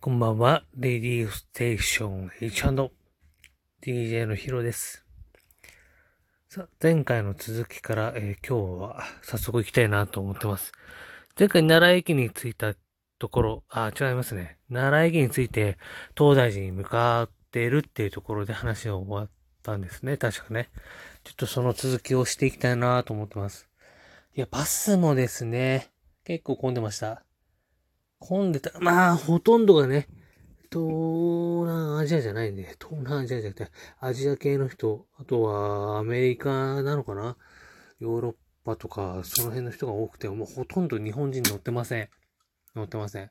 こんばんは、レディーステーション H&DJ のヒロです。さ、前回の続きから、えー、今日は早速行きたいなと思ってます。前回奈良駅に着いたところ、あ、違いますね。奈良駅に着いて東大寺に向かっているっていうところで話が終わったんですね。確かね。ちょっとその続きをしていきたいなと思ってます。いや、バスもですね、結構混んでました。混んでた。まあ、ほとんどがね、東南アジアじゃないんで、東南アジアじゃなくて、アジア系の人、あとはアメリカなのかなヨーロッパとか、その辺の人が多くて、もうほとんど日本人乗ってません。乗ってません。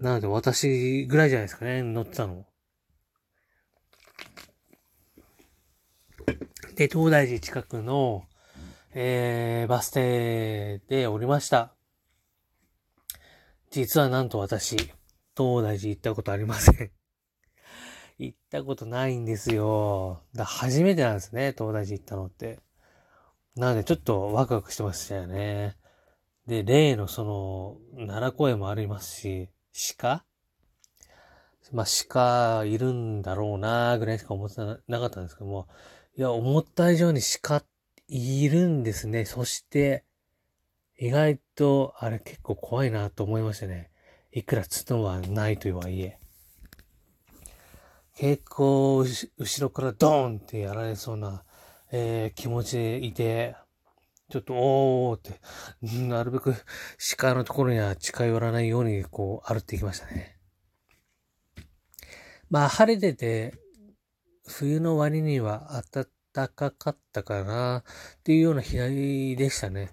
なので私ぐらいじゃないですかね、乗ってたの。で、東大寺近くの、えー、バス停で降りました。実はなんと私、東大寺行ったことありません 行ったことないんですよ。だ初めてなんですね、東大寺行ったのって。なのでちょっとワクワクしてましたよね。で、例のその、奈良公園もありますし、鹿？まあ、鹿いるんだろうなぐらいしか思ってなかったんですけども、いや、思った以上に鹿いるんですね。そして、意外と、あれ結構怖いなと思いましたね。いくら角はないとはいえ。結構、後ろからドーンってやられそうな、えー、気持ちでいて、ちょっと、おーって、なるべく鹿のところには近寄らないように、こう、歩っていきましたね。まあ、晴れてて、冬の割には暖かかったかな、っていうような日でしたね。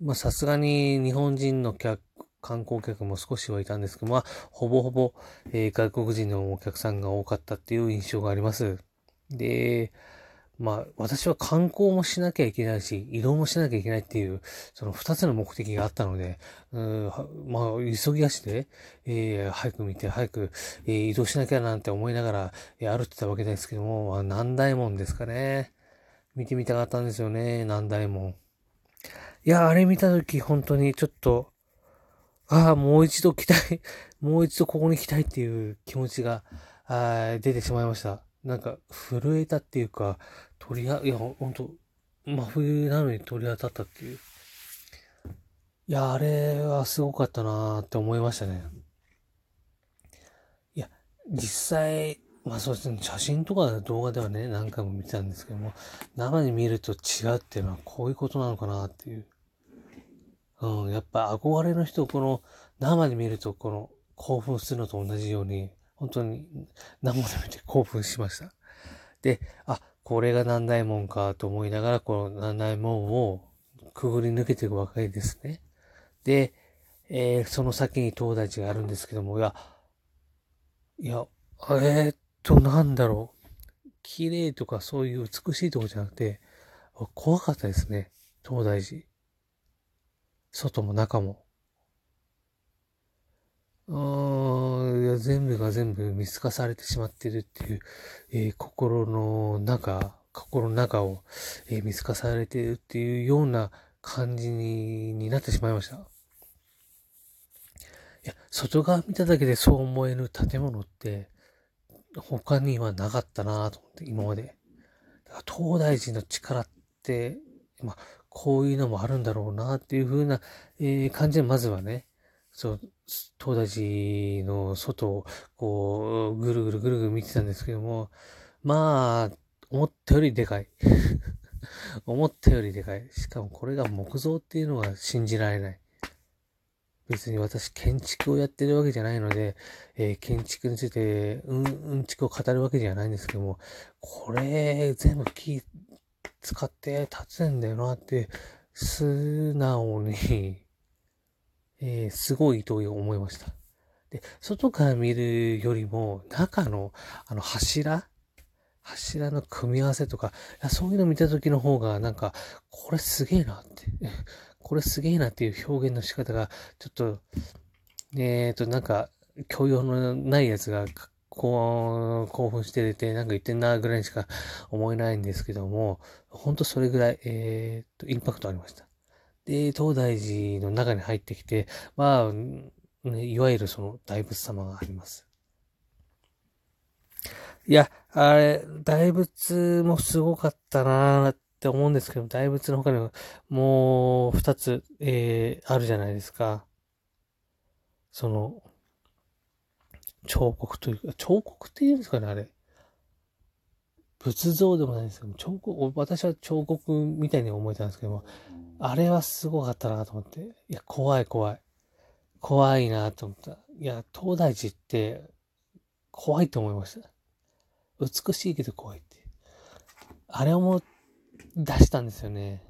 まあ、さすがに日本人の客、観光客も少しはいたんですけど、まあ、ほぼほぼ、えー、外国人のお客さんが多かったっていう印象があります。で、まあ、私は観光もしなきゃいけないし、移動もしなきゃいけないっていう、その二つの目的があったので、うんまあ、急ぎ足で、えー、早く見て、早く、えー、移動しなきゃなんて思いながら、えー、歩ってたわけですけども、まあ、南大門ですかね。見てみたかったんですよね、南大門。いや、あれ見たとき、本当にちょっと、ああ、もう一度来たい、もう一度ここに来たいっていう気持ちが、あ出てしまいました。なんか、震えたっていうか、鳥や、いや、ほんと、真冬なのに鳥当たったっていう。いや、あれはすごかったなーって思いましたね。いや、実際、まあそうですね、写真とか動画ではね、何回も見てたんですけども、生に見ると違うっていうのはこういうことなのかなっていう。うん、やっぱ憧れの人、この生で見るとこの興奮するのと同じように、本当に生で見て興奮しました。で、あ、これが南大門かと思いながら、この南大門をくぐり抜けていくわけですね。で、えー、その先に東大寺があるんですけども、いや、いや、えー、っと、なんだろう。綺麗とかそういう美しいとこじゃなくて、怖かったですね。東大寺。外も中も。いや全部が全部見透かされてしまってるっていう、えー、心の中、心の中を、えー、見透かされてるっていうような感じにになってしまいました。いや、外側見ただけでそう思える建物って他にはなかったなと思って、今まで。だから東大寺の力って、まあ、こういうのもあるんだろうなっていう風な、えー、感じでまずはね、そう、東大寺の外を、こう、ぐるぐるぐるぐる見てたんですけども、まあ、思ったよりでかい。思ったよりでかい。しかもこれが木造っていうのが信じられない。別に私建築をやってるわけじゃないので、えー、建築について、うん、うんちくを語るわけじゃないんですけども、これ全部木使って建つんだよなって、素直にえー、すごいと思いました。で、外から見るよりも、中の、あの、柱？柱の組み合わせとか、そういうの見た時の方が、なんか、これすげえなって、これすげえなっていう表現の仕方が、ちょっと、えっ、ー、と、なんか、教養のないやつがこう、興奮してて、なんか言ってんな、ぐらいにしか思えないんですけども、ほんとそれぐらい、えー、と、インパクトありました。で、東大寺の中に入ってきて、まあ、ね、いわゆるその大仏様があります。いや、あれ、大仏もすごかったなーって思うんですけど、大仏の他にももう二つ、えー、あるじゃないですか。その、彫刻というか、彫刻って言うんですかね、あれ。仏像でもないんですけど、彫刻、私は彫刻みたいに思えたんですけども、あれはすごかったなと思って。いや、怖い怖い。怖いなと思った。いや、東大寺って怖いと思いました。美しいけど怖いって。あれをも出したんですよね。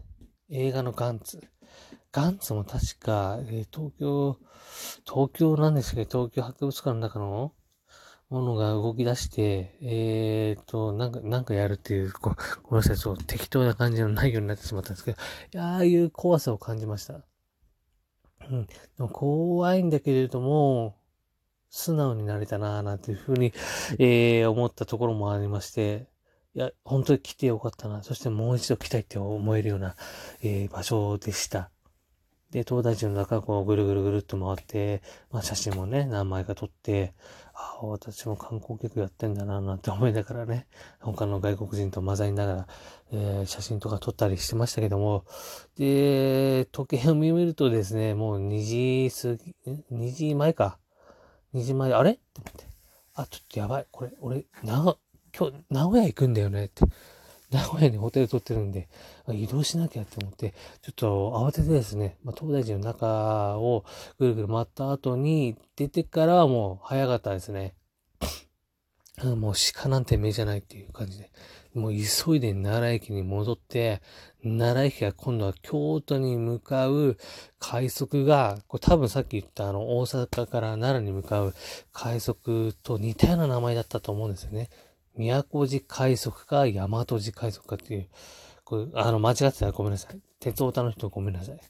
映画のガンツ。ガンツも確か、えー、東京、東京なんですけど、東京博物館の中のものが動き出して、えーと、なんか、なんかやるっていう、ごごめんなさい、そう、適当な感じの内容になってしまったんですけど、ああいう怖さを感じました。うん。でも怖いんだけれども、素直になれたなぁなんていうふうに、えー、思ったところもありまして、いや、本当に来てよかったな。そしてもう一度来たいって思えるような、えー、場所でした。で、東大寺の中をこうぐるぐるぐるっと回って、まあ写真もね、何枚か撮って、ああ、私も観光客やってんだな、なんて思いながらね、他の外国人と混ざりながら、えー、写真とか撮ったりしてましたけども、で、時計を見るとですね、もう2時過ぎ、2時前か。2時前、あれ？って思って。あ、ちょっとやばい。これ、俺、な、今日、名古屋行くんだよねって。名古屋にホテル取ってるんで、移動しなきゃって思って、ちょっと慌ててですね、まあ、東大寺の中をぐるぐる回った後に出てからはもう早かったですね。もう鹿なんて目じゃないっていう感じで、もう急いで奈良駅に戻って、奈良駅が今度は京都に向かう快速が、これ多分さっき言ったあの大阪から奈良に向かう快速と似たような名前だったと思うんですよね。宮古寺快速か大和寺快速かっていう、これ、あの、間違ってたらごめんなさい。鉄オタの人ごめんなさい。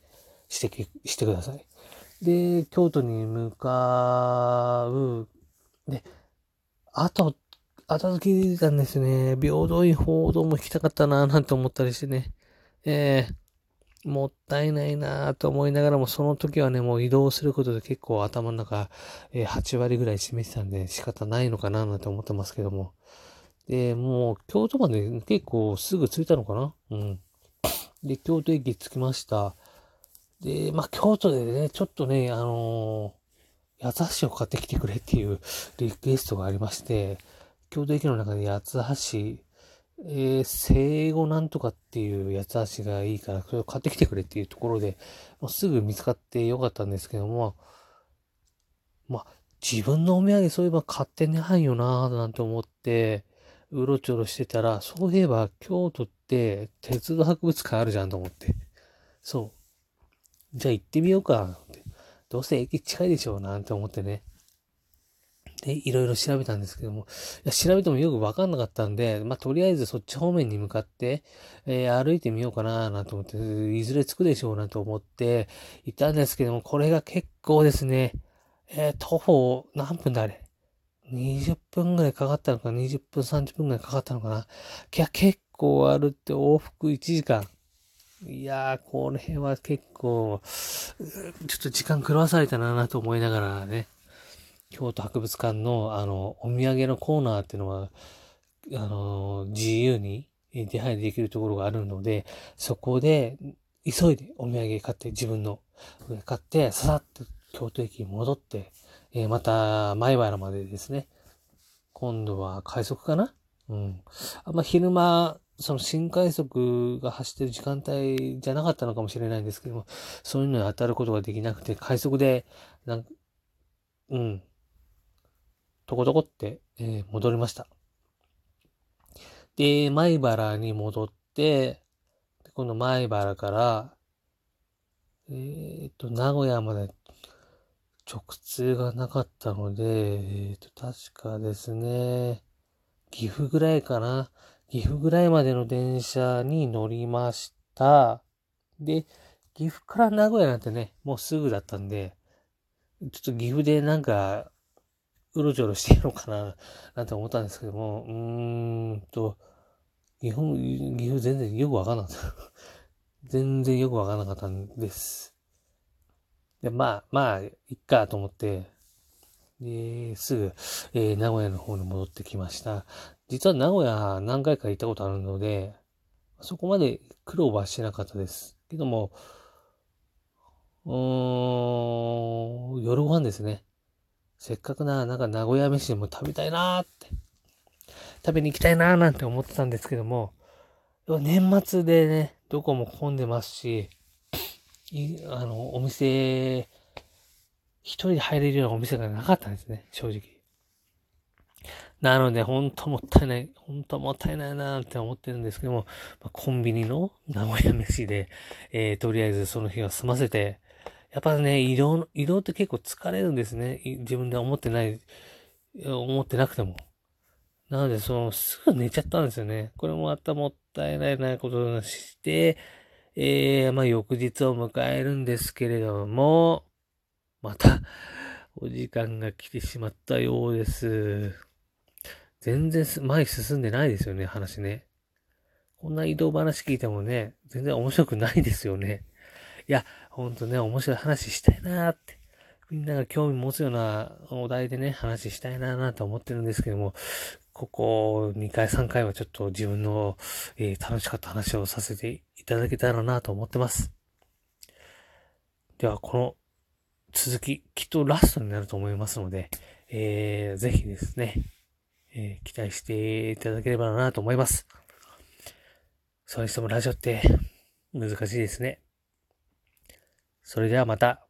指摘してください。で、京都に向かう、で、あと、後付けたんですね。平等院報道も聞きたかったなぁなんて思ったりしてね。えー、もったいないなぁと思いながらも、その時はね、もう移動することで結構頭の中、えー、8割ぐらい占めてたんで仕方ないのかななんて思ってますけども。で、もう、京都まで結構すぐ着いたのかな？うん。で、京都駅着きました。で、まあ、京都でね、ちょっとね、あのー、八つ橋を買ってきてくれっていう リクエストがありまして、京都駅の中で八つ橋、えー、生後なんとかっていう八つ橋がいいから、それを買ってきてくれっていうところで、もうすぐ見つかってよかったんですけども、まあ、自分のお土産そういえば買ってないよなぁなんて思って、うろちょろしてたら、そういえば京都って鉄道博物館あるじゃんと思って。そう。じゃあ行ってみようか。どうせ駅近いでしょうなんて思ってね。で、いろいろ調べたんですけども、いや調べてもよくわかんなかったんで、まあ、とりあえずそっち方面に向かって、えー、歩いてみようかななんて思って、いずれ着くでしょうなんて思っていたんですけども、これが結構ですね、えー、徒歩何分だあれ？20分ぐらいかかったのか、20分、30分ぐらいかかったのかな？いや、結構あるって往復1時間。いやー、この辺は結構、ちょっと時間狂わされたなと思いながらね、京都博物館の、あの、お土産のコーナーっていうのは、あの、自由に出入りできるところがあるので、そこで、急いでお土産買って、自分の買って、ささっと京都駅に戻って、えー、また、前原までですね。今度は快速かな？うん。あんま昼間、その新快速が走ってる時間帯じゃなかったのかもしれないんですけども、そういうのに当たることができなくて、快速で、なんうん。とことこって、えー、戻りました。で、前原に戻って、今度前原から、えー、っと、名古屋まで直通がなかったので、えっ、ー、と、確かですね、岐阜ぐらいかな。岐阜ぐらいまでの電車に乗りました。で、岐阜から名古屋なんてね、もうすぐだったんで、ちょっと岐阜でなんか、うろちょろしてるのかな、なんて思ったんですけども、うーんと、日本、岐阜全然よくわかんなかった。全然よくわかんなかったんです。で、まあ、まあ、いっかと思って、で、すぐ、えー、名古屋の方に戻ってきました。実は名古屋何回か行ったことあるので、そこまで苦労はしてなかったです。けども、うーん、夜ご飯ですね。せっかくな、なんか名古屋飯でも食べたいなーって、食べに行きたいなーなんて思ってたんですけども、年末でね、どこも混んでますし、あの、お店、一人で入れるようなお店がなかったんですね、正直。なので、ほんともったいない、ほんともったいないなって思ってるんですけども、コンビニの名古屋飯で、えー、とりあえずその日は済ませて、やっぱね、移動、移動って結構疲れるんですね。自分で思ってない、思ってなくても。なので、その、すぐ寝ちゃったんですよね。これもまたもったいないなことをして、えー、まあ、翌日を迎えるんですけれども、また、お時間が来てしまったようです。全然前進んでないですよね、話ね。こんな移動話聞いてもね、全然面白くないですよね。いや、ほんとね、面白い話したいなーって。みんなが興味持つようなお題でね、話したいなーなと思ってるんですけども、ここ2回3回はちょっと自分の、えー、楽しかった話をさせていただけたらなと思ってます。では、この続き、きっとラストになると思いますので、えー、ぜひですね、えー、期待していただければなと思います。それにしてもラジオって難しいですね。それではまた。